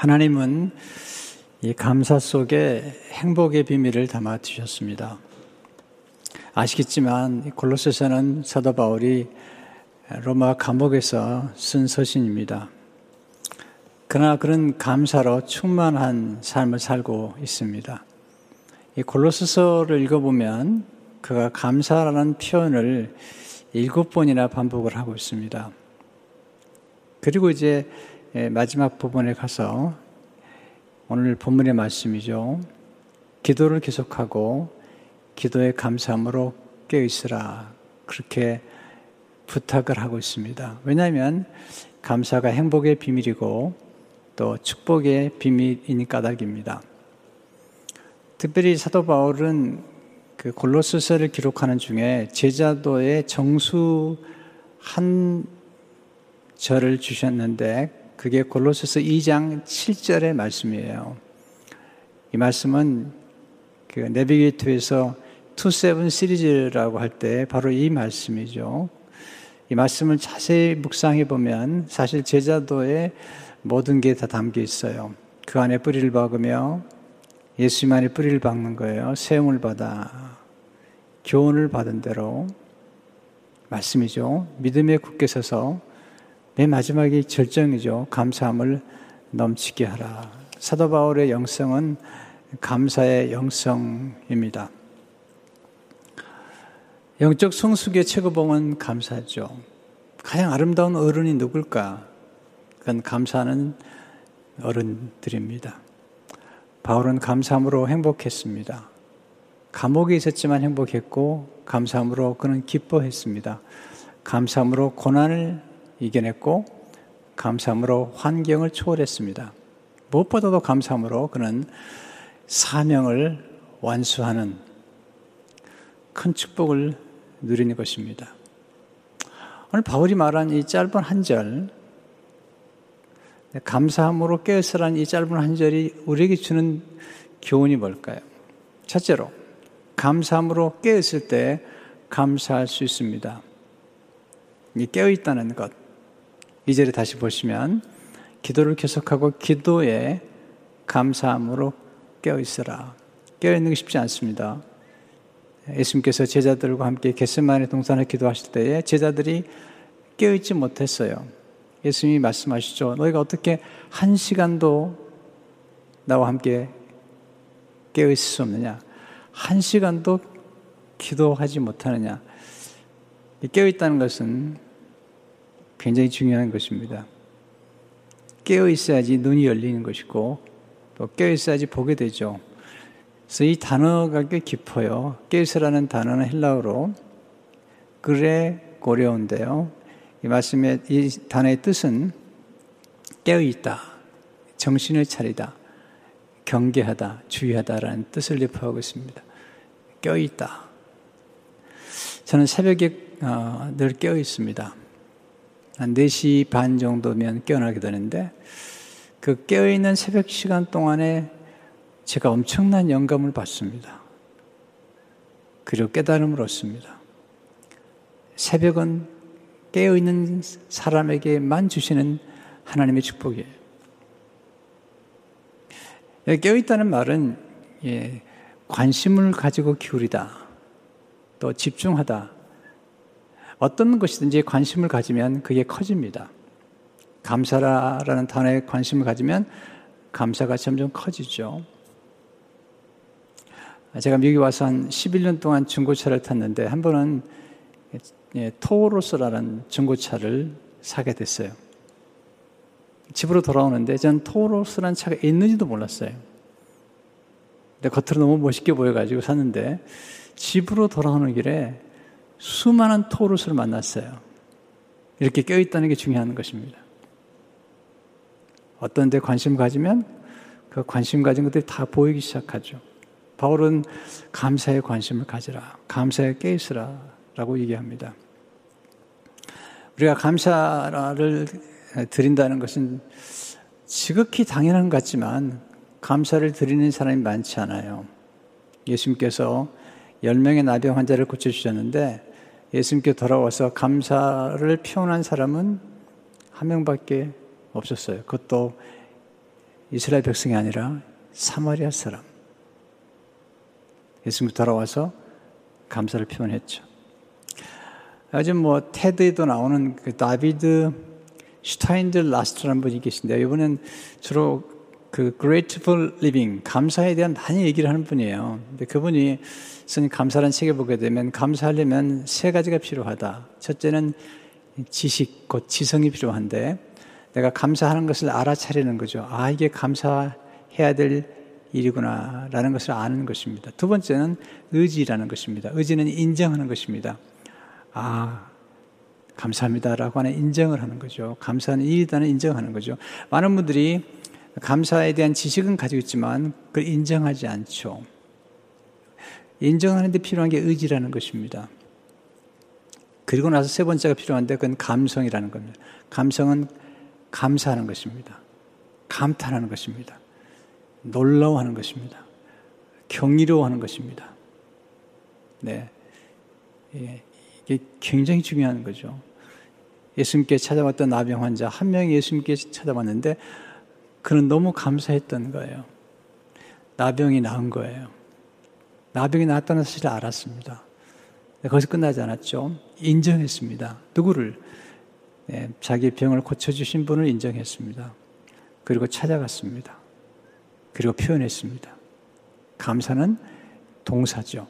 하나님은 이 감사 속에 행복의 비밀을 담아 두셨습니다. 아시겠지만 골로새서는 사도 바울이 로마 감옥에서 쓴 서신입니다. 그러나 그런 감사로 충만한 삶을 살고 있습니다. 이 골로새서를 읽어보면 그가 감사라는 표현을 일곱 번이나 반복을 하고 있습니다. 그리고 이제 마지막 부분에 가서 오늘 본문의 말씀이죠. 기도를 계속하고 기도에 감사함으로 깨어 있으라. 그렇게 부탁을 하고 있습니다. 왜냐하면 감사가 행복의 비밀이고 또 축복의 비밀이니 까닭입니다. 특별히 사도 바울은 그 골로스서를 기록하는 중에 제자도의 정수 한 절을 주셨는데 그게 골로새서 2장 7절의 말씀이에요. 이 말씀은 그 내비게이터에서 27 시리즈라고 할 때 바로 이 말씀이죠. 이 말씀을 자세히 묵상해 보면 사실 제자도에 모든 게 다 담겨 있어요. 그 안에 뿌리를 박으며 예수님 안에 뿌리를 박는 거예요. 세움을 받아 교훈을 받은 대로 말씀이죠. 믿음에 굳게 서서 맨 마지막이 절정이죠. 감사함을 넘치게 하라. 사도 바울의 영성은 감사의 영성입니다. 영적 성숙의 최고봉은 감사죠. 가장 아름다운 어른이 누굴까? 그건 감사하는 어른들입니다. 바울은 감사함으로 행복했습니다. 감옥에 있었지만 행복했고, 감사함으로 그는 기뻐했습니다. 감사함으로 고난을 이겨냈고 감사함으로 환경을 초월했습니다. 무엇보다도 감사함으로 그는 사명을 완수하는 큰 축복을 누리는 것입니다. 오늘 바울이 말한 이 짧은 한 절, 감사함으로 깨어서란 이 짧은 한 절이 우리에게 주는 교훈이 뭘까요? 첫째로, 감사함으로 깨었을 때 감사할 수 있습니다. 깨어있다는 것. 2절에 다시 보시면 기도를 계속하고 기도에 감사함으로 깨어있으라. 깨어있는 게 쉽지 않습니다. 예수님께서 제자들과 함께 겟세마네 동산을 기도하실 때에 제자들이 깨어있지 못했어요. 예수님이 말씀하시죠. 너희가 어떻게 한 시간도 나와 함께 깨어있을 수 없느냐? 한 시간도 기도하지 못하느냐? 깨어있다는 것은 굉장히 중요한 것입니다. 깨어 있어야지 눈이 열리는 것이고 또 깨어 있어야지 보게 되죠. 그래서 이 단어가 꽤 깊어요. 깨어 있으라는 단어는 헬라어로 그래 고려운데요. 이 말씀의 이 단어의 뜻은 깨어 있다, 정신을 차리다, 경계하다, 주의하다라는 뜻을 내포하고 있습니다. 깨어 있다. 저는 새벽에 어, 늘 깨어 있습니다. 한 4시 반 정도면 깨어나게 되는데 그 깨어있는 새벽 시간 동안에 제가 엄청난 영감을 받습니다. 그리고 깨달음을 얻습니다. 새벽은 깨어있는 사람에게만 주시는 하나님의 축복이에요. 깨어있다는 말은 예, 관심을 가지고 기울이다, 또 집중하다, 어떤 것이든지 관심을 가지면 그게 커집니다. 감사라는 단어에 관심을 가지면 감사가 점점 커지죠. 제가 미국에 와서 한 11년 동안 중고차를 탔는데 한 번은 예, 토로스라는 중고차를 사게 됐어요. 집으로 돌아오는데 전 토로스라는 차가 있는지도 몰랐어요. 근데 겉으로 너무 멋있게 보여가지고 샀는데 집으로 돌아오는 길에 수많은 토르스를 만났어요. 이렇게 껴있다는 게 중요한 것입니다. 어떤 데 관심 가지면 그 관심 가진 것들이 다 보이기 시작하죠. 바울은 감사에 관심을 가지라. 감사에 깨있으라. 라고 얘기합니다. 우리가 감사를 드린다는 것은 지극히 당연한 것 같지만 감사를 드리는 사람이 많지 않아요. 예수님께서 10명의 나병 환자를 고쳐주셨는데 예수님께 돌아와서 감사를 표현한 사람은 한 명밖에 없었어요. 그것도 이스라엘 백성이 아니라 사마리아 사람. 예수님 돌아와서 감사를 표현했죠. 요즘 뭐 TED에도 나오는 그 다비드 슈타인들 라스트라는 분이 계신데 이번엔 주로 그 grateful living 감사에 대한 많이 얘기를 하는 분이에요. 근데 그분이 쓴 감사라는 책에 보게 되면 감사하려면 세 가지가 필요하다. 첫째는 지식 곧 지성이 필요한데 내가 감사하는 것을 알아차리는 거죠. 아 이게 감사해야 될 일이구나라는 것을 아는 것입니다. 두 번째는 의지라는 것입니다. 의지는 인정하는 것입니다. 아, 감사합니다라고 하는 인정을 하는 거죠. 감사하는 일이다는 인정하는 거죠. 많은 분들이 감사에 대한 지식은 가지고 있지만 그걸 인정하지 않죠. 인정하는 데 필요한 게 의지라는 것입니다. 그리고 나서 세 번째가 필요한데 그건 감성이라는 겁니다. 감성은 감사하는 것입니다. 감탄하는 것입니다. 놀라워하는 것입니다. 경이로워하는 것입니다. 네. 예, 이게 굉장히 중요한 거죠. 예수님께 찾아왔던 나병 환자 한 명이 예수님께 찾아왔는데 그는 너무 감사했던 거예요. 나병이 나은 거예요. 나병이 나았다는 사실을 알았습니다. 거기서 끝나지 않았죠. 인정했습니다. 누구를? 네, 자기 병을 고쳐주신 분을 인정했습니다. 그리고 찾아갔습니다. 그리고 표현했습니다. 감사는 동사죠.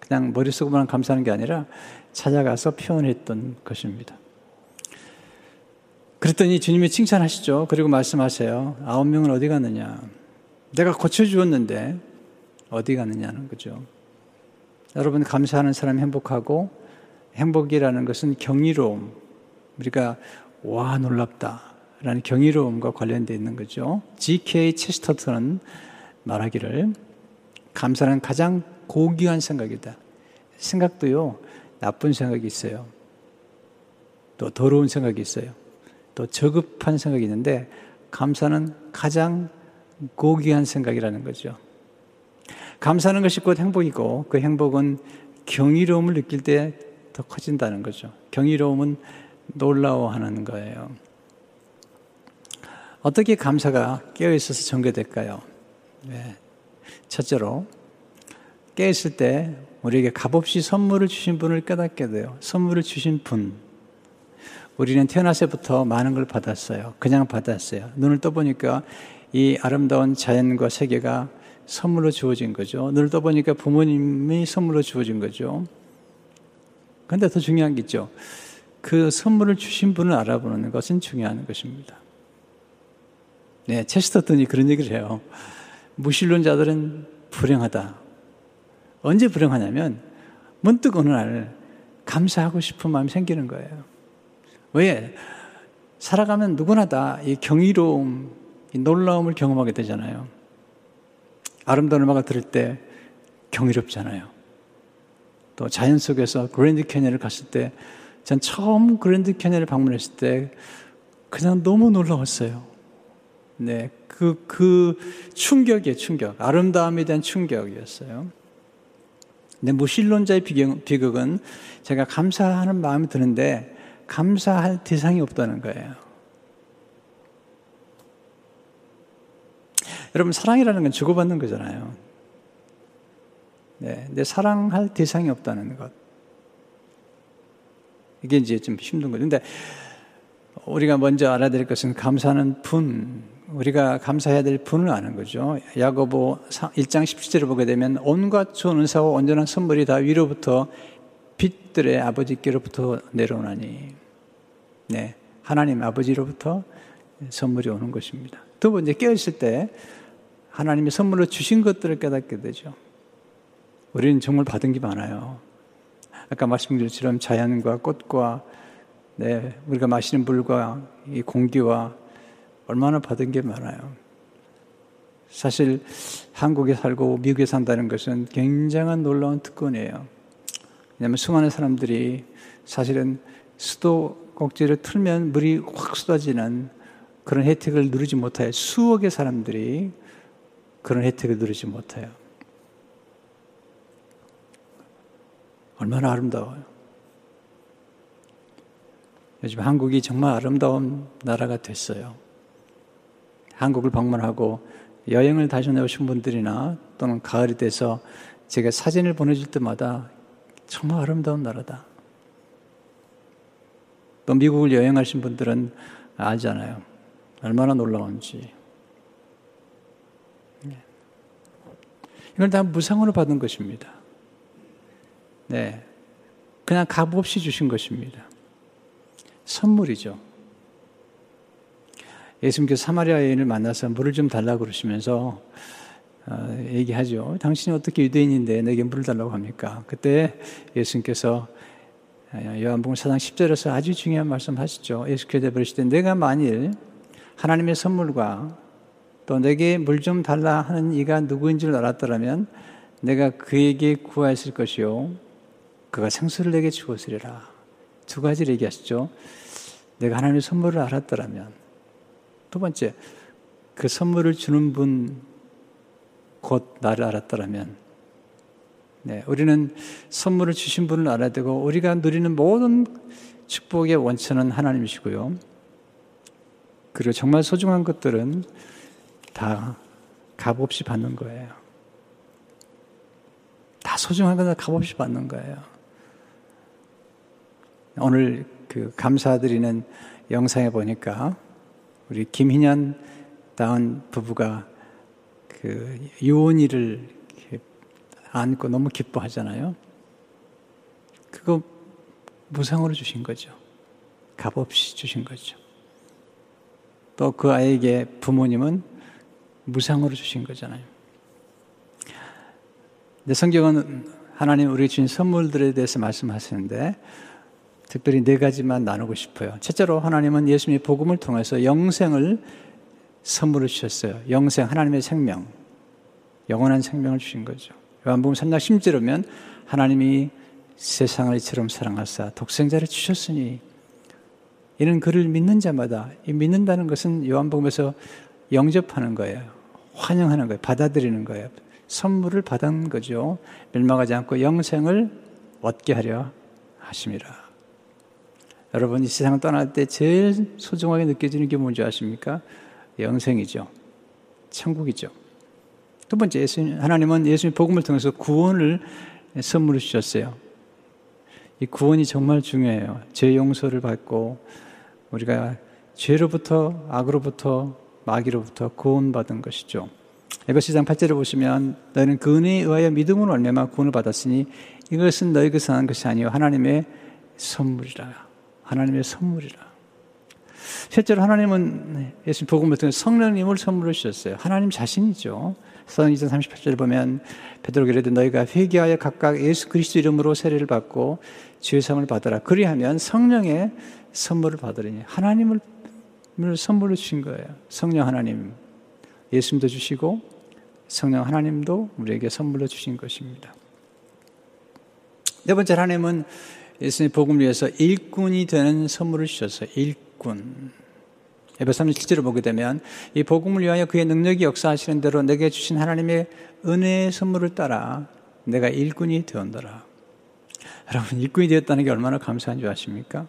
그냥 머릿속으로만 감사하는 게 아니라 찾아가서 표현했던 것입니다. 그랬더니 주님이 칭찬하시죠. 그리고 말씀하세요. 아홉 명은 어디 갔느냐? 내가 고쳐주었는데 어디 갔느냐는 거죠. 여러분, 감사하는 사람이 행복하고 행복이라는 것은 경이로움. 우리가 와, 놀랍다. 라는 경이로움과 관련되어 있는 거죠. G.K. 체스터턴은 말하기를 감사는 가장 고귀한 생각이다. 생각도요, 나쁜 생각이 있어요. 또 더러운 생각이 있어요. 또 저급한 생각이 있는데 감사는 가장 고귀한 생각이라는 거죠. 감사하는 것이 곧 행복이고 그 행복은 경이로움을 느낄 때 더 커진다는 거죠. 경이로움은 놀라워하는 거예요. 어떻게 감사가 깨어 있어서 전개될까요? 네. 첫째로, 깨어있을 때 우리에게 값없이 선물을 주신 분을 깨닫게 돼요. 선물을 주신 분. 우리는 태어나서부터 많은 걸 받았어요. 그냥 받았어요. 눈을 떠보니까 이 아름다운 자연과 세계가 선물로 주어진 거죠. 눈을 떠보니까 부모님이 선물로 주어진 거죠. 근데 더 중요한 게 있죠. 그 선물을 주신 분을 알아보는 것은 중요한 것입니다. 네, 체스터턴이 그런 얘기를 해요. 무신론자들은 불행하다. 언제 불행하냐면 문득 어느 날 감사하고 싶은 마음이 생기는 거예요. 왜? 살아가면 누구나 다 이 경이로움, 이 놀라움을 경험하게 되잖아요. 아름다운 음악을 들을 때 경이롭잖아요. 또 자연 속에서 그랜드 캐년을 갔을 때, 전 처음 그랜드 캐년을 방문했을 때 그냥 너무 놀라웠어요. 네, 그, 그 충격이에요, 충격. 아름다움에 대한 충격이었어요. 근데 무신론자의 비극, 비극은 제가 감사하는 마음이 드는데 감사할 대상이 없다는 거예요. 여러분, 사랑이라는 건 주고받는 거잖아요. 네, 근데 사랑할 대상이 없다는 것. 이게 이제 좀 힘든 거죠. 근데 우리가 먼저 알아야 될 것은 감사하는 분, 우리가 감사해야 될 분을 아는 거죠. 야고보 1장 17절을 보게 되면 온갖 좋은 은사와 온전한 선물이 다 위로부터 빛들의 아버지께로부터 내려오나니. 네. 하나님 아버지로부터 선물이 오는 것입니다. 두 번째 깨어있을 때 하나님이 선물로 주신 것들을 깨닫게 되죠. 우리는 정말 받은 게 많아요. 아까 말씀드린 것처럼 자연과 꽃과 네, 우리가 마시는 물과 이 공기와 얼마나 받은 게 많아요. 사실 한국에 살고 미국에 산다는 것은 굉장한 놀라운 특권이에요. 왜냐하면 수많은 사람들이 사실은 수도 꼭지를 틀면 물이 확 쏟아지는 그런 혜택을 누리지 못해요. 수억의 사람들이 그런 혜택을 누리지 못해요. 얼마나 아름다워요. 요즘 한국이 정말 아름다운 나라가 됐어요. 한국을 방문하고 여행을 다녀오신 분들이나 또는 가을이 돼서 제가 사진을 보내줄 때마다 정말 아름다운 나라다. 또 미국을 여행하신 분들은 알잖아요. 얼마나 놀라운지. 네. 이걸 다 무상으로 받은 것입니다. 네. 그냥 값 없이 주신 것입니다. 선물이죠. 예수님께서 사마리아 여인을 만나서 물을 좀 달라고 그러시면서 어, 얘기하죠. 당신이 어떻게 유대인인데 내게 물을 달라고 합니까? 그때 예수님께서 어, 요한복음 4장 10절에서 아주 중요한 말씀 하시죠. 예수께서 그러시되 내가 만일 하나님의 선물과 또 내게 물 좀 달라 하는 이가 누구인 줄 알았더라면 내가 그에게 구하였을 것이요 그가 생수를 내게 주었으리라. 두 가지를 얘기하시죠. 내가 하나님의 선물을 알았더라면 두 번째, 그 선물을 주는 분 곧 나를 알았더라면 네, 우리는 선물을 주신 분을 알아야 되고 우리가 누리는 모든 축복의 원천은 하나님이시고요. 그리고 정말 소중한 것들은 다 값없이 받는 거예요. 다 소중한 것은 값없이 받는 거예요. 오늘 그 감사드리는 영상에 보니까 우리 김희년 다운 부부가 그 유언이를 안고 너무 기뻐하잖아요. 그거 무상으로 주신 거죠. 값 없이 주신 거죠. 또 그 아이에게 부모님은 무상으로 주신 거잖아요. 근데 성경은 하나님 우리 주신 선물들에 대해서 말씀하시는데 특별히 네 가지만 나누고 싶어요. 첫째로 하나님은 예수님의 복음을 통해서 영생을 선물을 주셨어요. 영생, 하나님의 생명. 영원한 생명을 주신 거죠. 요한복음 3장 10절이면 하나님이 세상을 이처럼 사랑하사 독생자를 주셨으니 이는 그를 믿는 자마다 이 믿는다는 것은 요한복음에서 영접하는 거예요. 환영하는 거예요. 받아들이는 거예요. 선물을 받은 거죠. 멸망하지 않고 영생을 얻게 하려 하심이라. 여러분 이 세상을 떠날 때 제일 소중하게 느껴지는 게 뭔지 아십니까? 영생이죠. 천국이죠. 두 번째 예수님, 하나님은 예수님 복음을 통해서 구원을 선물을 주셨어요. 이 구원이 정말 중요해요. 죄 용서를 받고 우리가 죄로부터 악으로부터 마귀로부터 구원받은 것이죠. 에베소장 8절을 보시면 너는 그 은혜에 의하여 믿음으로 얼마나 구원을 받았으니 이것은 너희가 선한 것이 아니요 하나님의 선물이라. 하나님의 선물이라. 실제로 하나님은 예수님 복음을 통해 성령님을 선물로 주셨어요. 하나님 자신이죠. 성 2장 38절 보면 베드로가 이르되 너희가 회개하여 각각 예수 그리스도 이름으로 세례를 받고 죄성을 받으라. 그리하면 성령의 선물을 받으리니 하나님을 선물로 주신 거예요. 성령 하나님. 예수님도 주시고 성령 하나님도 우리에게 선물로 주신 것입니다. 네 번째 하나님은 예수님의 복음을 위해서 일꾼이 되는 선물을 주셨어요. 일꾼. 에베소 3장 7절을 보게 되면 이 복음을 위하여 그의 능력이 역사하시는 대로 내게 주신 하나님의 은혜의 선물을 따라 내가 일꾼이 되었더라. 여러분 일꾼이 되었다는 게 얼마나 감사한 줄 아십니까?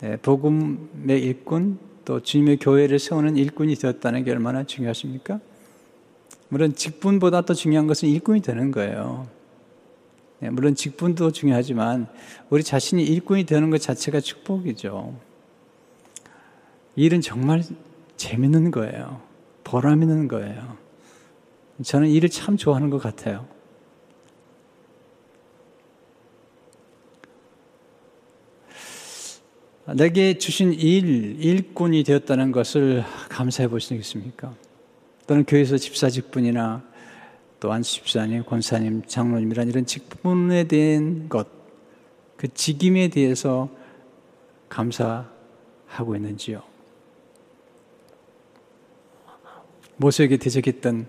네, 복음의 일꾼 또 주님의 교회를 세우는 일꾼이 되었다는 게 얼마나 중요하십니까? 물론 직분보다 더 중요한 것은 일꾼이 되는 거예요. 예, 물론 직분도 중요하지만 우리 자신이 일꾼이 되는 것 자체가 축복이죠. 일은 정말 재밌는 거예요. 보람 있는 거예요. 저는 일을 참 좋아하는 것 같아요. 내게 주신 일, 일꾼이 되었다는 것을 감사해 보시겠습니까? 또는 교회에서 집사 직분이나 또 안수 집사님, 권사님, 장로님이란 이런 직분에 대한 것, 그 직임에 대해서 감사하고 있는지요? 모세에게 대적했던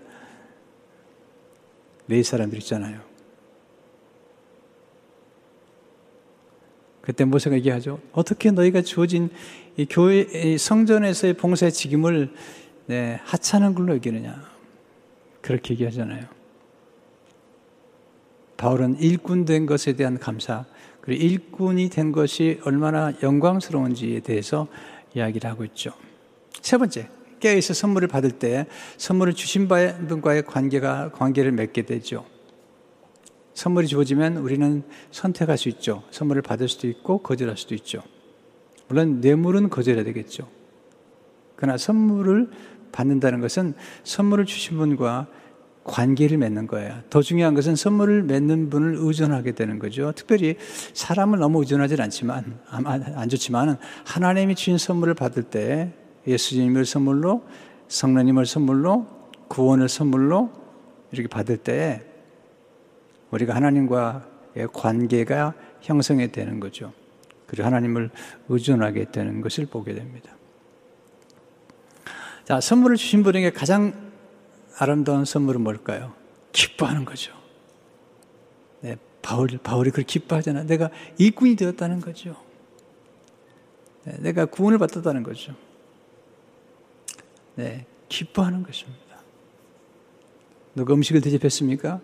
네 사람들 있잖아요. 그때 모세가 얘기하죠. 어떻게 너희가 주어진 이 교회, 성전에서의 봉사의 직임을 네, 하찮은 걸로 여기느냐. 그렇게 얘기하잖아요. 바울은 일꾼 된 것에 대한 감사, 그리고 일꾼이 된 것이 얼마나 영광스러운지에 대해서 이야기를 하고 있죠. 세 번째, 깨어있어 선물을 받을 때 선물을 주신 분과의 관계가, 관계를 맺게 되죠. 선물이 주어지면 우리는 선택할 수 있죠. 선물을 받을 수도 있고 거절할 수도 있죠. 물론 뇌물은 거절해야 되겠죠. 그러나 선물을 받는다는 것은 선물을 주신 분과 관계를 맺는 거예요. 더 중요한 것은 선물을 맺는 분을 의존하게 되는 거죠. 특별히 사람을 너무 의존하지 않지만, 안 좋지만, 하나님이 주신 선물을 받을 때 예수님을 선물로, 성령님을 선물로, 구원을 선물로 이렇게 받을 때 우리가 하나님과의 관계가 형성이 되는 거죠. 그리고 하나님을 의존하게 되는 것을 보게 됩니다. 자, 선물을 주신 분에게 가장 아름다운 선물은 뭘까요? 기뻐하는 거죠. 네, 바울, 바울이 그렇게 기뻐하잖아. 내가 일꾼이 되었다는 거죠. 네, 내가 구원을 받았다는 거죠. 네, 기뻐하는 것입니다. 누가 음식을 대접했습니까?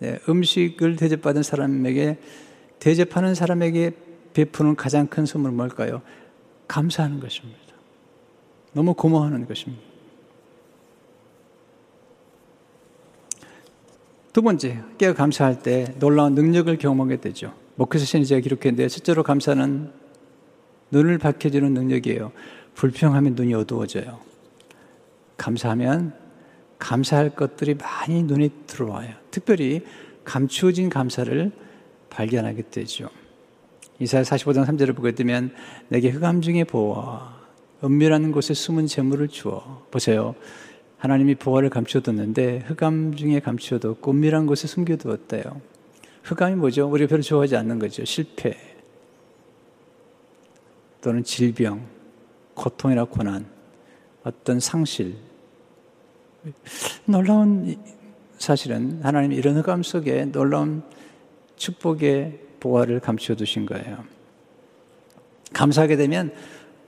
네, 음식을 대접받은 사람에게, 대접하는 사람에게 베푸는 가장 큰 선물은 뭘까요? 감사하는 것입니다. 너무 고마워하는 것입니다. 두 번째, 깨어 감사할 때 놀라운 능력을 경험하게 되죠. 목회서 신이 제가 기록했는데, 첫째로 감사는 눈을 밝혀주는 능력이에요. 불평하면 눈이 어두워져요. 감사하면 감사할 것들이 많이 눈에 들어와요. 특별히 감추어진 감사를 발견하게 되죠. 이사야 45장 3절을 보게 되면 내게 흑암 중에 보아 은밀한 곳에 숨은 재물을 주어 보세요. 하나님이 보화를 감추어뒀는데 흑암 중에 감추어뒀고 은밀한 곳에 숨겨두었대요. 흑암이 뭐죠? 우리가 별로 좋아하지 않는 거죠. 실패 또는 질병, 고통이나 고난, 어떤 상실. 놀라운 사실은 하나님이 이런 흑암 속에 놀라운 축복의 보화를 감추어 두신 거예요. 감사하게 되면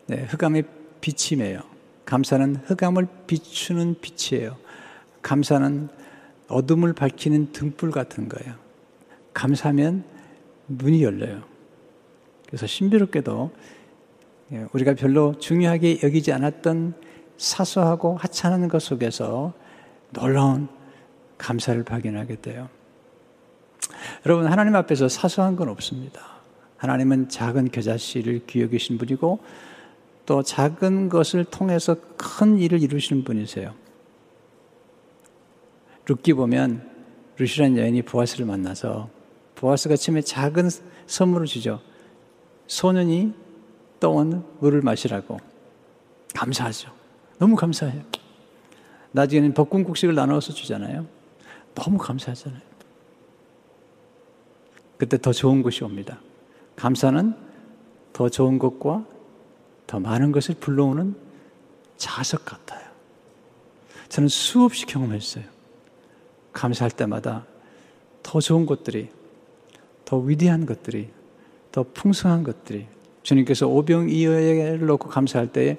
네, 흑암의 매요. 감사는 흑암을 비추는 빛이에요. 감사는 어둠을 밝히는 등불 같은 거예요. 감사하면 문이 열려요. 그래서 신비롭게도 예, 우리가 별로 중요하게 여기지 않았던 사소하고 하찮은 것 속에서 놀라운 감사를 발견하게 돼요. 여러분, 하나님 앞에서 사소한 건 없습니다. 하나님은 작은 겨자씨를 귀여기신 분이고 또 작은 것을 통해서 큰 일을 이루시는 분이세요. 룻기 보면 루시란 여인이 보아스를 만나서 보아스가 처음에 작은 선물을 주죠. 소년이 떠온 물을 마시라고 감사하죠. 너무 감사해요. 나중에는 볶음국식을 나눠서 주잖아요. 너무 감사하잖아요. 그때 더 좋은 것이 옵니다. 감사는 더 좋은 것과 더 많은 것을 불러오는 자석 같아요. 저는 수없이 경험했어요. 감사할 때마다 더 좋은 것들이, 더 위대한 것들이, 더 풍성한 것들이 주님께서 오병이어를 놓고 감사할 때에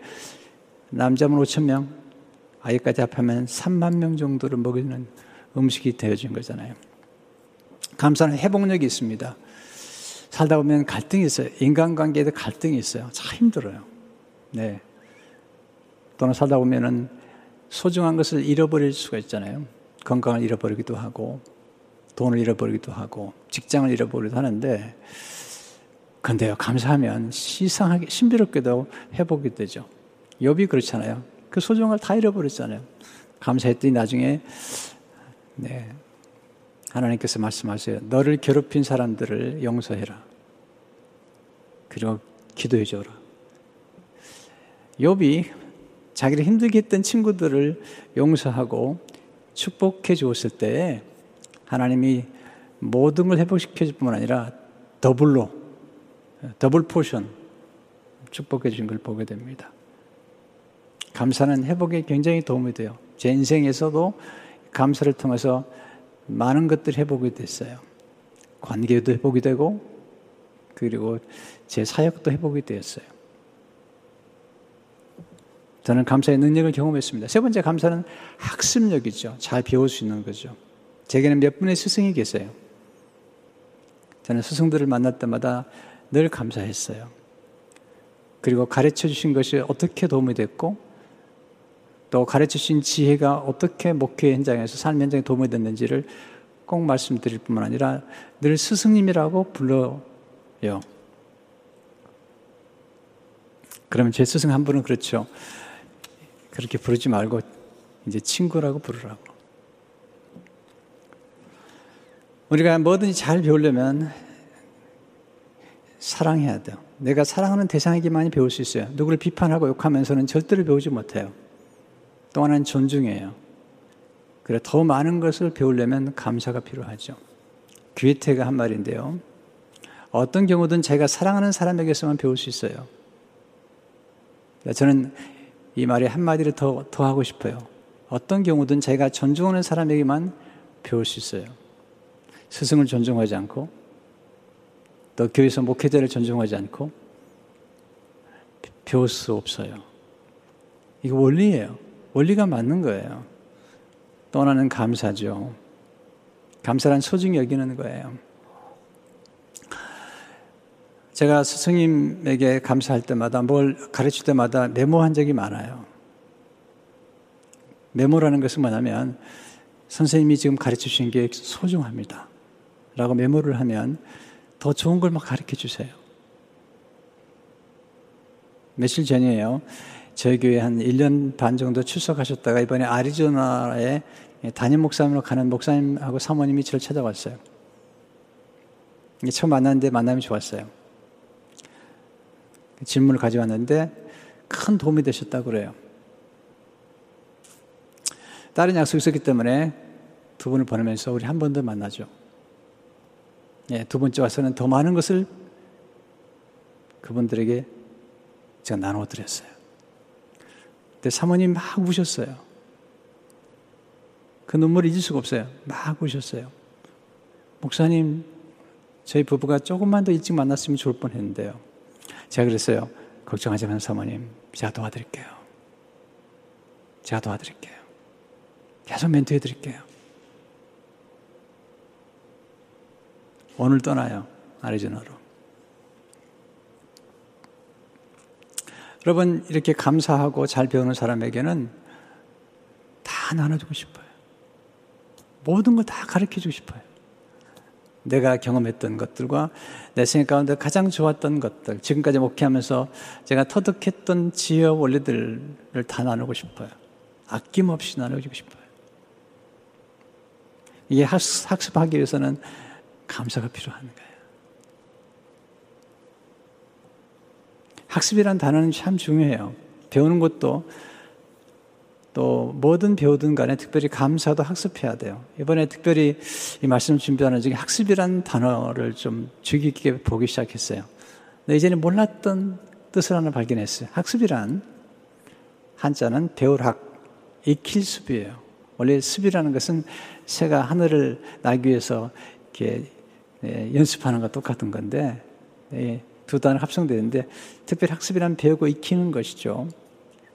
남자분 5천 명, 아이까지 합하면 3만 명 정도를 먹이는 음식이 되어진 거잖아요. 감사는 회복력이 있습니다. 살다 보면 갈등이 있어요. 인간관계에도 갈등이 있어요. 참 힘들어요. 네. 또는 살다 보면은 소중한 것을 잃어버릴 수가 있잖아요. 건강을 잃어버리기도 하고, 돈을 잃어버리기도 하고, 직장을 잃어버리기도 하는데, 근데요, 감사하면 시상하게, 신비롭게도 회복이 되죠. 욥이 그렇잖아요. 그 소중한 걸다 잃어버렸잖아요. 감사했더니 나중에, 네. 하나님께서 말씀하세요. 너를 괴롭힌 사람들을 용서해라. 그리고 기도해 줘라. 욥이 자기를 힘들게 했던 친구들을 용서하고 축복해 주었을 때 하나님이 모든 걸 회복시켜 줄 뿐만 아니라 더블로 double portion 축복해 주신 걸 보게 됩니다. 감사는 회복에 굉장히 도움이 돼요. 제 인생에서도 감사를 통해서 많은 것들이 회복이 됐어요. 관계도 회복이 되고 그리고 제 사역도 회복이 되었어요. 저는 감사의 능력을 경험했습니다. 세 번째 감사는 학습력이죠. 잘 배울 수 있는 거죠. 제게는 몇 분의 스승이 계세요. 저는 스승들을 만날 때마다 늘 감사했어요. 그리고 가르쳐 주신 것이 어떻게 도움이 됐고 또 가르치신 지혜가 어떻게 목회 현장에서 삶 현장에 도움이 됐는지를 꼭 말씀드릴 뿐만 아니라 늘 스승님이라고 불러요. 그러면 제 스승 한 분은 그렇죠. 그렇게 부르지 말고 이제 친구라고 부르라고. 우리가 뭐든지 잘 배우려면 사랑해야 돼요. 내가 사랑하는 대상에게만이 배울 수 있어요. 누구를 비판하고 욕하면서는 절대로 배우지 못해요. 또 하나는 존중해요. 그래, 더 많은 것을 배우려면 감사가 필요하죠. 귀에테가 한 말인데요. 어떤 경우든 제가 사랑하는 사람에게서만 배울 수 있어요. 저는 이 말에 한마디를 더, 더 하고 싶어요. 어떤 경우든 제가 존중하는 사람에게만 배울 수 있어요. 스승을 존중하지 않고, 또 교회에서 목회자를 존중하지 않고, 배울 수 없어요. 이거 원리예요. 원리가 맞는 거예요. 또 하나는 감사죠. 감사란 소중히 여기는 거예요. 제가 스승님에게 감사할 때마다 뭘 가르칠 때마다 메모한 적이 많아요. 메모라는 것은 뭐냐면 선생님이 지금 가르쳐 주신 게 소중합니다. 라고 메모를 하면 더 좋은 걸 막 가르쳐 주세요. 며칠 전이에요. 저희 교회 한 1년 반 정도 출석하셨다가 이번에 아리조나에 담임 목사님으로 가는 목사님하고 사모님이 저를 찾아왔어요. 처음 만났는데 만남이 좋았어요. 질문을 가져왔는데 큰 도움이 되셨다고 그래요. 다른 약속이 있었기 때문에 두 분을 보내면서 우리 한 번 더 만나죠. 예, 두 번째 와서는 더 많은 것을 그분들에게 제가 나눠 드렸어요. 근데 사모님 막 우셨어요. 그 눈물을 잊을 수가 없어요. 막 우셨어요. 목사님, 저희 부부가 조금만 더 일찍 만났으면 좋을 뻔 했는데요. 제가 그랬어요. 걱정하지 마세요, 사모님. 제가 도와드릴게요. 제가 도와드릴게요. 계속 멘토해 드릴게요. 오늘 떠나요. 아리조나로. 여러분, 이렇게 감사하고 잘 배우는 사람에게는 다 나눠주고 싶어요. 모든 걸 다 가르쳐 주고 싶어요. 내가 경험했던 것들과 내 생각 가운데 가장 좋았던 것들, 지금까지 목회하면서 제가 터득했던 지혜와 원리들을 다 나누고 싶어요. 아낌없이 나누고 싶어요. 이게 학습하기 위해서는 감사가 필요한 거예요. 학습이란 단어는 참 중요해요. 배우는 것도 또 뭐든 배우든 간에 특별히 감사도 학습해야 돼요. 이번에 특별히 이 말씀 준비하는 중에 학습이라는 단어를 좀 주의 깊게 보기 시작했어요. 근데 이제는 몰랐던 뜻을 하나 발견했어요. 학습이란 한자는 배울 학, 익힐 습이에요. 원래 습이라는 것은 새가 하늘을 날기 위해서 이렇게 예, 연습하는 것 똑같은 건데 예, 두 단어 합성되는데 특별히 학습이란 배우고 익히는 것이죠.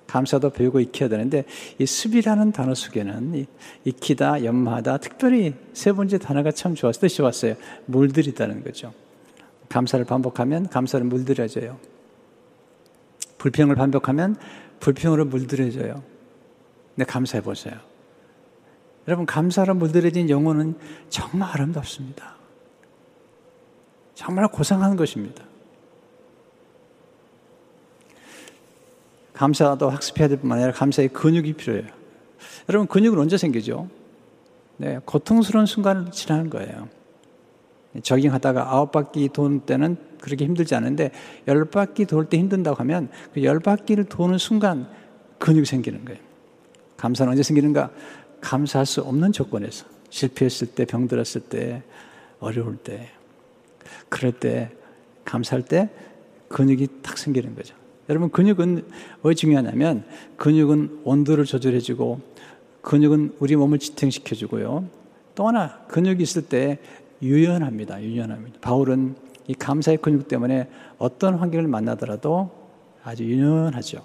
감사도 배우고 익혀야 되는데 이 습이라는 단어 속에는 익히다, 연마하다, 특별히 세 번째 단어가 참 좋았어요. 뜻이 왔어요. 물들이다는 거죠. 감사를 반복하면 감사를 물들여져요. 불평을 반복하면 불평으로 물들여져요. 근데 감사해 보세요. 여러분 감사로 물들여진 영혼은 정말 아름답습니다. 정말 고상한 것입니다. 감사도 학습해야 될 뿐만 아니라 감사의 근육이 필요해요. 여러분, 근육은 언제 생기죠? 네, 고통스러운 순간을 지나는 거예요. 저깅하다가 아홉 바퀴 도는 때는 그렇게 힘들지 않은데 열 바퀴 돌 때 힘든다고 하면 그 열 바퀴를 도는 순간 근육이 생기는 거예요. 감사는 언제 생기는가? 감사할 수 없는 조건에서 실패했을 때, 병들었을 때, 어려울 때, 그럴 때, 감사할 때 근육이 탁 생기는 거죠. 여러분 근육은 왜 중요하냐면 근육은 온도를 조절해주고 근육은 우리 몸을 지탱시켜주고요. 또 하나 근육이 있을 때 유연합니다. 유연합니다. 바울은 이 감사의 근육 때문에 어떤 환경을 만나더라도 아주 유연하죠.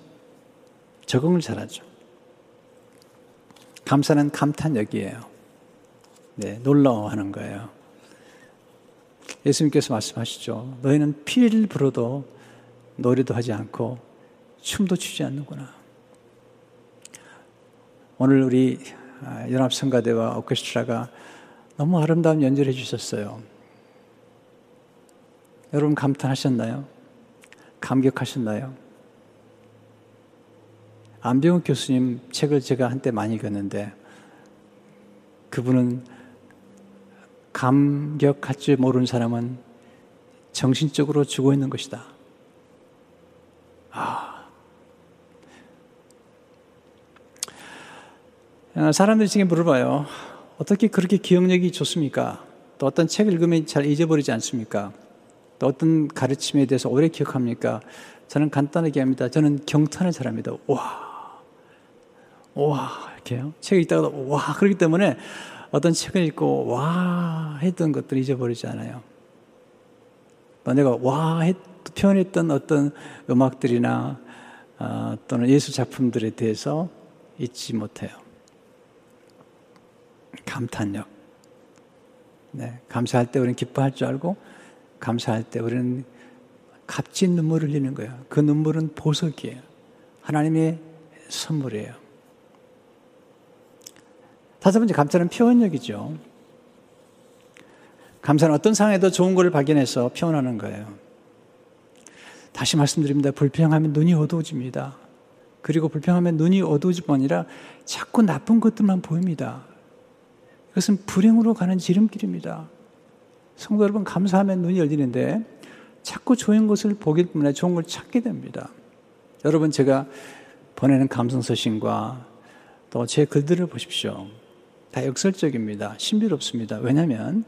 적응을 잘하죠. 감사는 감탄력이에요. 네, 놀라워하는 거예요. 예수님께서 말씀하시죠. 너희는 피를 불어도 노래도 하지 않고 춤도 추지 않는구나. 오늘 우리 아, 연합성가대와 오케스트라가 너무 아름다운 연주를 해주셨어요. 여러분 감탄하셨나요? 감격하셨나요? 안병욱 교수님 책을 제가 한때 많이 읽었는데 그분은 감격할 줄 모르는 사람은 정신적으로 죽어 있는 것이다. 아. 사람들이 지금 물어봐요. 어떻게 그렇게 기억력이 좋습니까? 또 어떤 책을 읽으면 잘 잊어버리지 않습니까? 또 어떤 가르침에 대해서 오래 기억합니까? 저는 간단하게 합니다. 저는 경탄을 잘합니다. 와, 와, 이렇게요. 책을 읽다가 와, 그렇기 때문에 어떤 책을 읽고 와 했던 것들 잊어버리지 않아요. 내가 와 했, 표현했던 어떤 음악들이나 어, 또는 예술 작품들에 대해서 잊지 못해요. 감탄력. 네, 감사할 때 우리는 기뻐할 줄 알고 감사할 때 우리는 값진 눈물을 흘리는 거예요. 그 눈물은 보석이에요. 하나님의 선물이에요. 다섯 번째 감사는 표현력이죠. 감사는 어떤 상황에도 좋은 것을 발견해서 표현하는 거예요. 다시 말씀드립니다. 불평하면 눈이 어두워집니다. 그리고 불평하면 눈이 어두워질 뿐 아니라 자꾸 나쁜 것들만 보입니다. 이것은 불행으로 가는 지름길입니다. 성도 여러분, 감사하면 눈이 열리는데 자꾸 좋은 것을 보기 때문에 좋은 걸 찾게 됩니다. 여러분, 제가 보내는 감성 서신과 또 제 글들을 보십시오. 다 역설적입니다. 신비롭습니다. 왜냐하면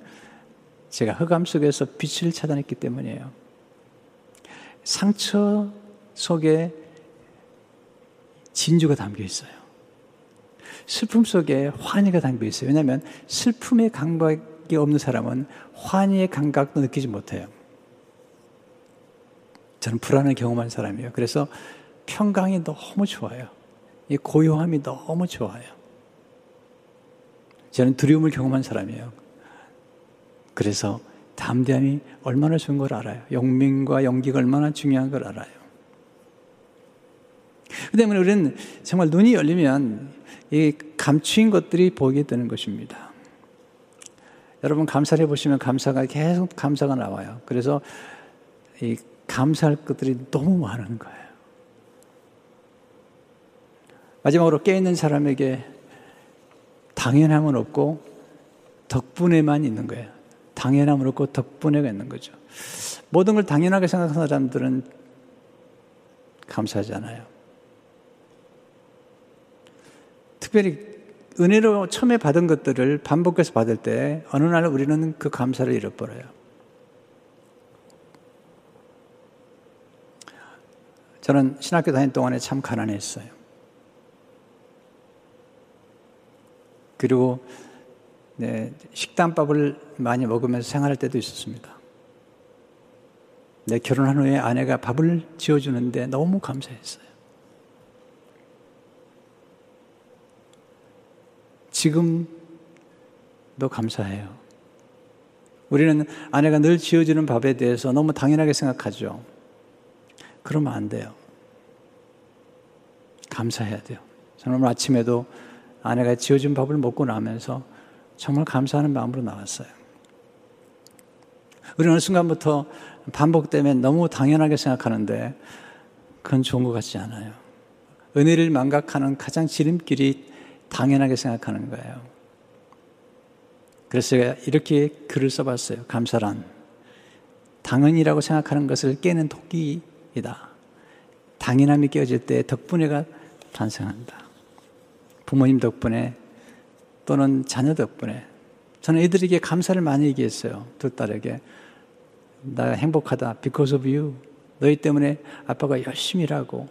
제가 흑암 속에서 빛을 찾아냈기 때문이에요. 상처 속에 진주가 담겨 있어요. 슬픔 속에 환희가 담겨 있어요. 왜냐하면 슬픔의 감각이 없는 사람은 환희의 감각도 느끼지 못해요. 저는 불안을 경험한 사람이에요. 그래서 평강이 너무 좋아요. 이 고요함이 너무 좋아요. 저는 두려움을 경험한 사람이에요. 그래서 담대함이 얼마나 좋은 걸 알아요. 영민과 연기가 얼마나 중요한 걸 알아요. 그 때문에 우리는 정말 눈이 열리면 이 감추인 것들이 보이게 되는 것입니다. 여러분 감사를 해보시면 감사가 계속 감사가 나와요. 그래서 이 감사할 것들이 너무 많은 거예요. 마지막으로 깨있는 사람에게 당연함은 없고 덕분에만 있는 거예요. 당연함은 없고 덕분에가 있는 거죠. 모든 걸 당연하게 생각하는 사람들은 감사하지 않아요. 특별히 은혜로 처음에 받은 것들을 반복해서 받을 때 어느 날 우리는 그 감사를 잃어버려요. 저는 신학교 다닐 동안에 참 가난했어요. 그리고 네, 식단밥을 많이 먹으면서 생활할 때도 있었습니다. 내 결혼한 후에 아내가 밥을 지어주는데 너무 감사했어요. 지금도 감사해요. 우리는 아내가 늘 지어주는 밥에 대해서 너무 당연하게 생각하죠. 그러면 안 돼요. 감사해야 돼요. 저는 오늘 아침에도 아내가 지어준 밥을 먹고 나면서 정말 감사하는 마음으로 나왔어요. 우리는 어느 순간부터 반복되면 너무 당연하게 생각하는데 그건 좋은 것 같지 않아요. 은혜를 망각하는 가장 지름길이 당연하게 생각하는 거예요. 그래서 제가 이렇게 글을 써봤어요. 감사란. 당연이라고 생각하는 것을 깨는 토끼이다. 당연함이 깨어질 때 덕분에가 탄생한다. 부모님 덕분에 또는 자녀 덕분에 저는 애들에게 감사를 많이 얘기했어요. 두 딸에게. 나 행복하다. Because of you. 너희 때문에 아빠가 열심히 일하고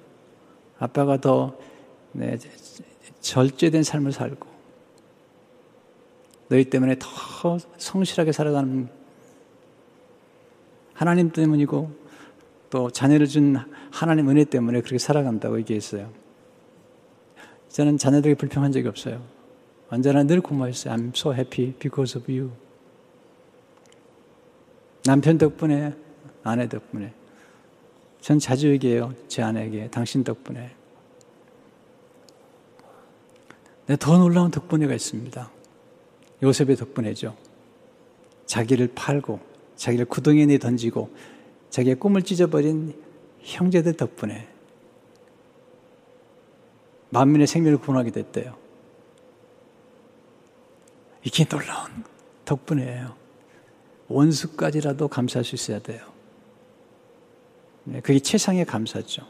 아빠가 더 네, 절제된 삶을 살고 너희 때문에 더 성실하게 살아가는 하나님 때문이고 또 자녀를 준 하나님 은혜 때문에 그렇게 살아간다고 얘기했어요. 저는 자녀들에게 불평한 적이 없어요. 언제나 늘 고마웠어요. I'm so happy because of you. 남편 덕분에, 아내 덕분에. 전 자주 얘기해요. 제 아내에게. 당신 덕분에. 네, 더 놀라운 덕분에가 있습니다. 요셉의 덕분에죠. 자기를 팔고, 자기를 구덩이에 내 던지고, 자기의 꿈을 찢어버린 형제들 덕분에 만민의 생명을 구원하게 됐대요. 이게 놀라운 덕분이에요. 원수까지라도 감사할 수 있어야 돼요. 네, 그게 최상의 감사죠.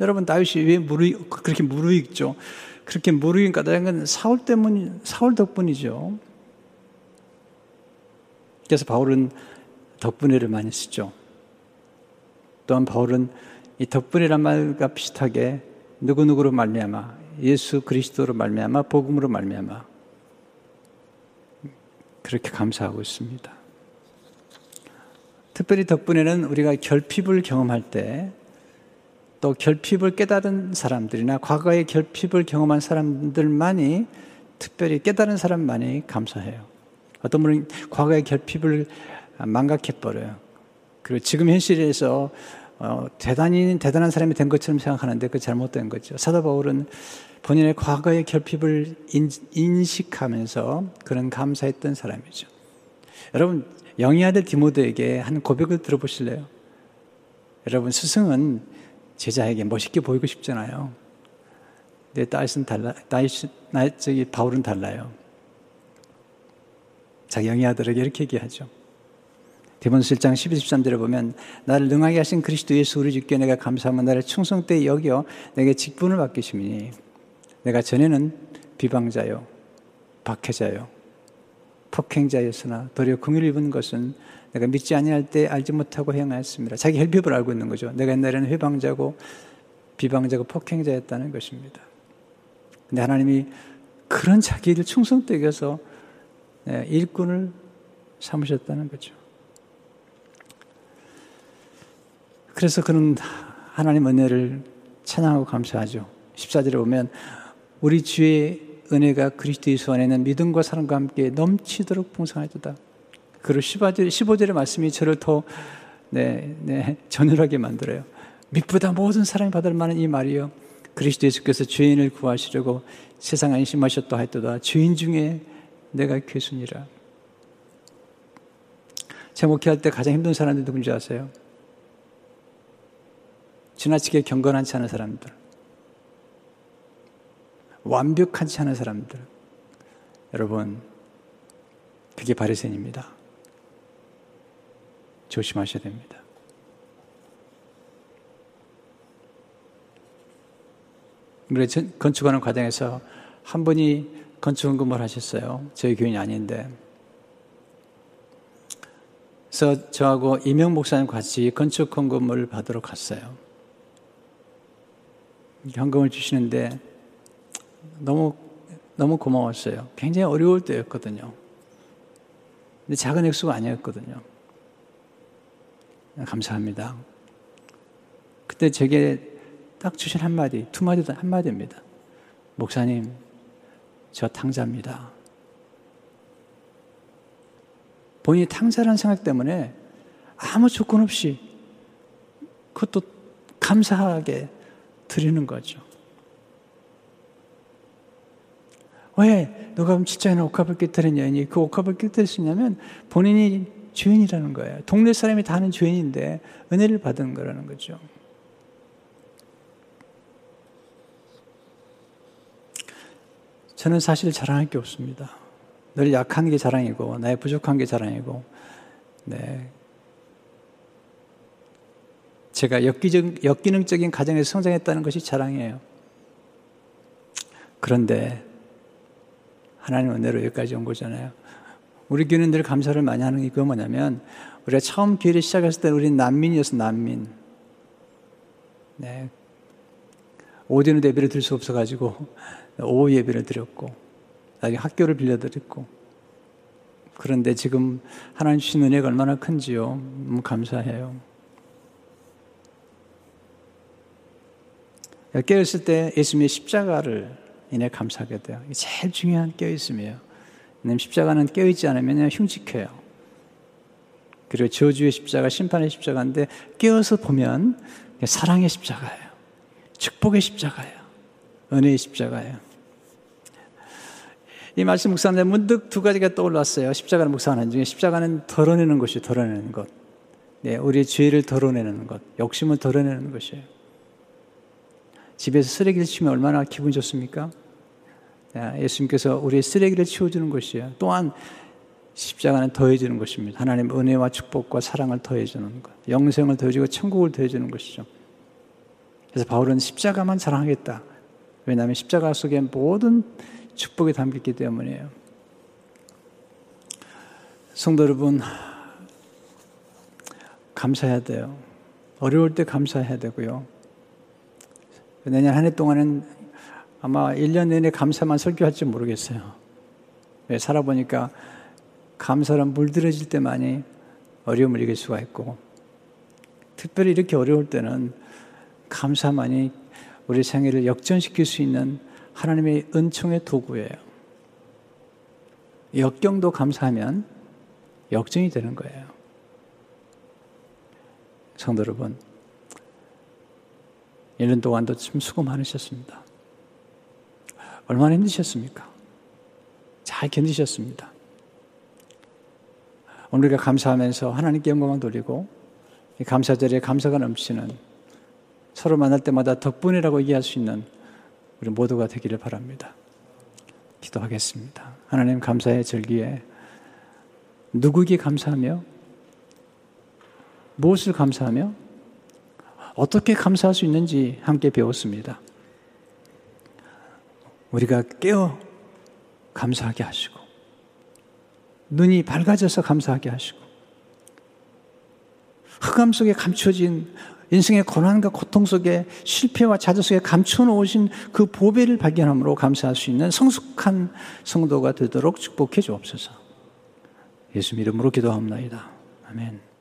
여러분 다윗이 왜 무르익 그렇게 무르익죠? 그렇게 무르익 까다는 건 사울 때문 사울 덕분이죠. 그래서 바울은 덕분에를 많이 쓰죠. 또한 바울은 이 덕분이란 말과 비슷하게 누구누구로 말미암아 예수 그리스도로 말미암아 복음으로 말미암아 그렇게 감사하고 있습니다. 특별히 덕분에는 우리가 결핍을 경험할 때 또 결핍을 깨달은 사람들이나 과거의 결핍을 경험한 사람들만이 특별히 깨달은 사람만이 감사해요. 어떤 분은 과거의 결핍을 망각해버려요. 그리고 지금 현실에서 어, 대단히 대단한 사람이 된 것처럼 생각하는데 그 잘못된 거죠. 사도 바울은 본인의 과거의 결핍을 인, 식하면서 그런 감사했던 사람이죠. 여러분 영의 아들 디모데에게 한 고백을 들어보실래요? 여러분 스승은 제자에게 멋있게 보이고 싶잖아요. 근데 다윗은 달라, 다윗, 저기 바울은 달라요. 자기 영의 아들에게 이렇게 얘기하죠. 디모스 1장 12, 13절에 보면 나를 능하게 하신 그리스도 예수 우리 주께 내가 감사하며 나를 충성되이 여겨 내게 직분을 맡기시니 내가 전에는 비방자요 박해자요 폭행자였으나 도리어 긍휼을 입은 것은 내가 믿지 아니할 때 알지 못하고 행하였습니다. 자기 헬핍을 알고 있는 거죠. 내가 옛날에는 회방자고 비방자고 폭행자였다는 것입니다. 근데 하나님이 그런 자기를 충성되게 해서 네, 일꾼을 삼으셨다는 거죠. 그래서 그는 하나님 은혜를 찬양하고 감사하죠. 14절에 보면 우리 주의 은혜가 그리스도 예수 안에 는 믿음과 사랑과 함께 넘치도록 풍성하도다. 그리고 15절, 15절의 말씀이 저를 더 네, 네, 전율하게 만들어요. 믿보다 모든 사랑이 받을 만한 이 말이요. 그리스도 예수께서 죄인을 구하시려고 세상 안심하셨다 하였도다. 죄인 중에 내가 괴순이라. 제 목회할 때 가장 힘든 사람들 누군지 아세요? 지나치게 경건하지 않은 사람들. 완벽하지 않은 사람들. 여러분, 그게 바리새인입니다. 조심하셔야 됩니다. 우리 건축하는 과정에서 한 분이 건축 근무를 하셨어요. 저희 교인이 아닌데. 그래서 저하고 이명 목사님 같이 건축 헌금을 받으러 갔어요. 현금을 주시는데 너무 너무 고마웠어요. 굉장히 어려울 때였거든요. 근데 작은 액수가 아니었거든요. 감사합니다. 그때 제게 딱 주신 한마디, 두 마디, 한마디입니다. 목사님, 저 탕자입니다. 본인이 탕자라는 생각 때문에 아무 조건 없이 그것도 감사하게 드리는 거죠. 왜 그럼 직장에 옥합을 깨뜨렸냐니 그 옥합을 깨뜨렸냐면 본인이 죄인이라는 거예요. 동네 사람이 다 아는 죄인인데 은혜를 받은 거라는 거죠. 저는 사실 자랑할 게 없습니다. 늘 약한 게 자랑이고 나의 부족한 게 자랑이고 네. 제가 역기적, 역기능적인 가정에서 성장했다는 것이 자랑이에요. 그런데 하나님 은혜로 여기까지 온 거잖아요. 우리 교회는 늘 감사를 많이 하는 게 그거 뭐냐면 우리가 처음 교회를 시작했을 때 우리는 난민이어서 난민. 네. 오디오 예배를 들 수 없어가지고 오후 예배를 드렸고 나중에 학교를 빌려드렸고 그런데 지금 하나님 주신 은혜가 얼마나 큰지요. 너무 감사해요. 깨어있을 때 예수님의 십자가를 인해 감사하게 돼요. 제일 중요한 깨어있음이에요. 왜냐하면 십자가는 깨어있지 않으면 흉측해요. 그리고 저주의 십자가, 심판의 십자가인데 깨어서 보면 사랑의 십자가예요. 축복의 십자가예요. 은혜의 십자가예요. 이 말씀 묵상하는데 문득 두 가지가 떠올랐어요. 십자가를 묵상하는 중에 십자가는 덜어내는 것이 덜어내는 것. 네, 우리의 죄를 덜어내는 것. 욕심을 덜어내는 것이에요. 집에서 쓰레기를 치우면 얼마나 기분 좋습니까? 예수님께서 우리의 쓰레기를 치워주는 것이에요. 또한 십자가는 더해주는 것입니다. 하나님 은혜와 축복과 사랑을 더해주는 것. 영생을 더해주고 천국을 더해주는 것이죠. 그래서 바울은 십자가만 사랑하겠다. 왜냐하면 십자가 속에 모든 축복이 담겼기 때문이에요. 성도 여러분, 감사해야 돼요. 어려울 때 감사해야 되고요. 내년 한 해 동안은 아마 1년 내내 감사만 설교할지 모르겠어요. 왜 살아보니까 감사는 물들어질 때만이 어려움을 이길 수가 있고, 특별히 이렇게 어려울 때는 감사만이 우리 생애를 역전시킬 수 있는 하나님의 은총의 도구예요. 역경도 감사하면 역전이 되는 거예요. 성도 여러분, 1년 동안도 참 수고 많으셨습니다. 얼마나 힘드셨습니까? 잘 견디셨습니다. 오늘 우리가 감사하면서 하나님께 영광을 돌리고 감사절에 감사가 넘치는 서로 만날 때마다 덕분이라고 얘기할 수 있는 우리 모두가 되기를 바랍니다. 기도하겠습니다. 하나님 감사의 절기에 누구에게 감사하며 무엇을 감사하며 어떻게 감사할 수 있는지 함께 배웠습니다. 우리가 깨어 감사하게 하시고 눈이 밝아져서 감사하게 하시고 흑암 속에 감춰진 인생의 고난과 고통 속에 실패와 좌절 속에 감춰놓으신 그 보배를 발견함으로 감사할 수 있는 성숙한 성도가 되도록 축복해 주옵소서. 예수 이름으로 기도합니다. 아멘.